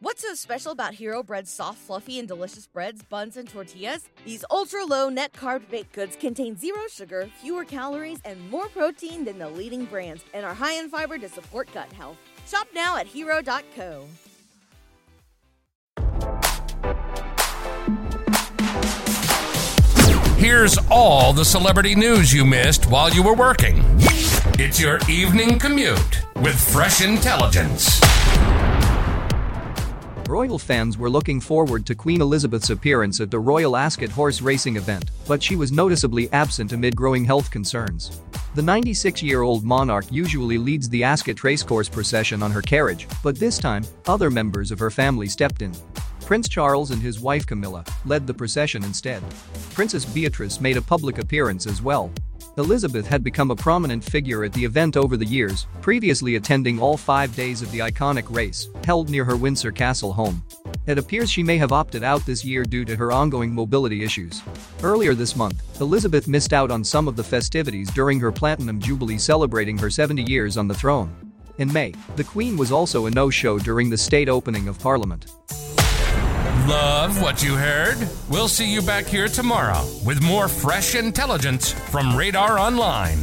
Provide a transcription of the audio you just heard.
What's so special about Hero Bread's soft, fluffy, and delicious breads, buns, and tortillas? These ultra low net carb baked goods contain zero sugar, fewer calories, and more protein than the leading brands, and are high in fiber to support gut health. Shop now at hero.co. Here's all the celebrity news you missed while you were working. It's your evening commute with fresh intelligence. Royal fans were looking forward to Queen Elizabeth's appearance at the Royal Ascot horse racing event, but she was noticeably absent amid growing health concerns. The 96-year-old monarch usually leads the Ascot racecourse procession on her carriage, but this time, other members of her family stepped in. Prince Charles and his wife Camilla led the procession instead. Princess Beatrice made a public appearance as well. Elizabeth had become a prominent figure at the event over the years, previously attending all five days of the iconic race, held near her Windsor Castle home. It appears she may have opted out this year due to her ongoing mobility issues. Earlier this month, Elizabeth missed out on some of the festivities during her Platinum Jubilee celebrating her 70 years on the throne. In May, the Queen was also a no-show during the state opening of Parliament. Love what you heard? We'll see you back here tomorrow with more fresh intelligence from Radar Online.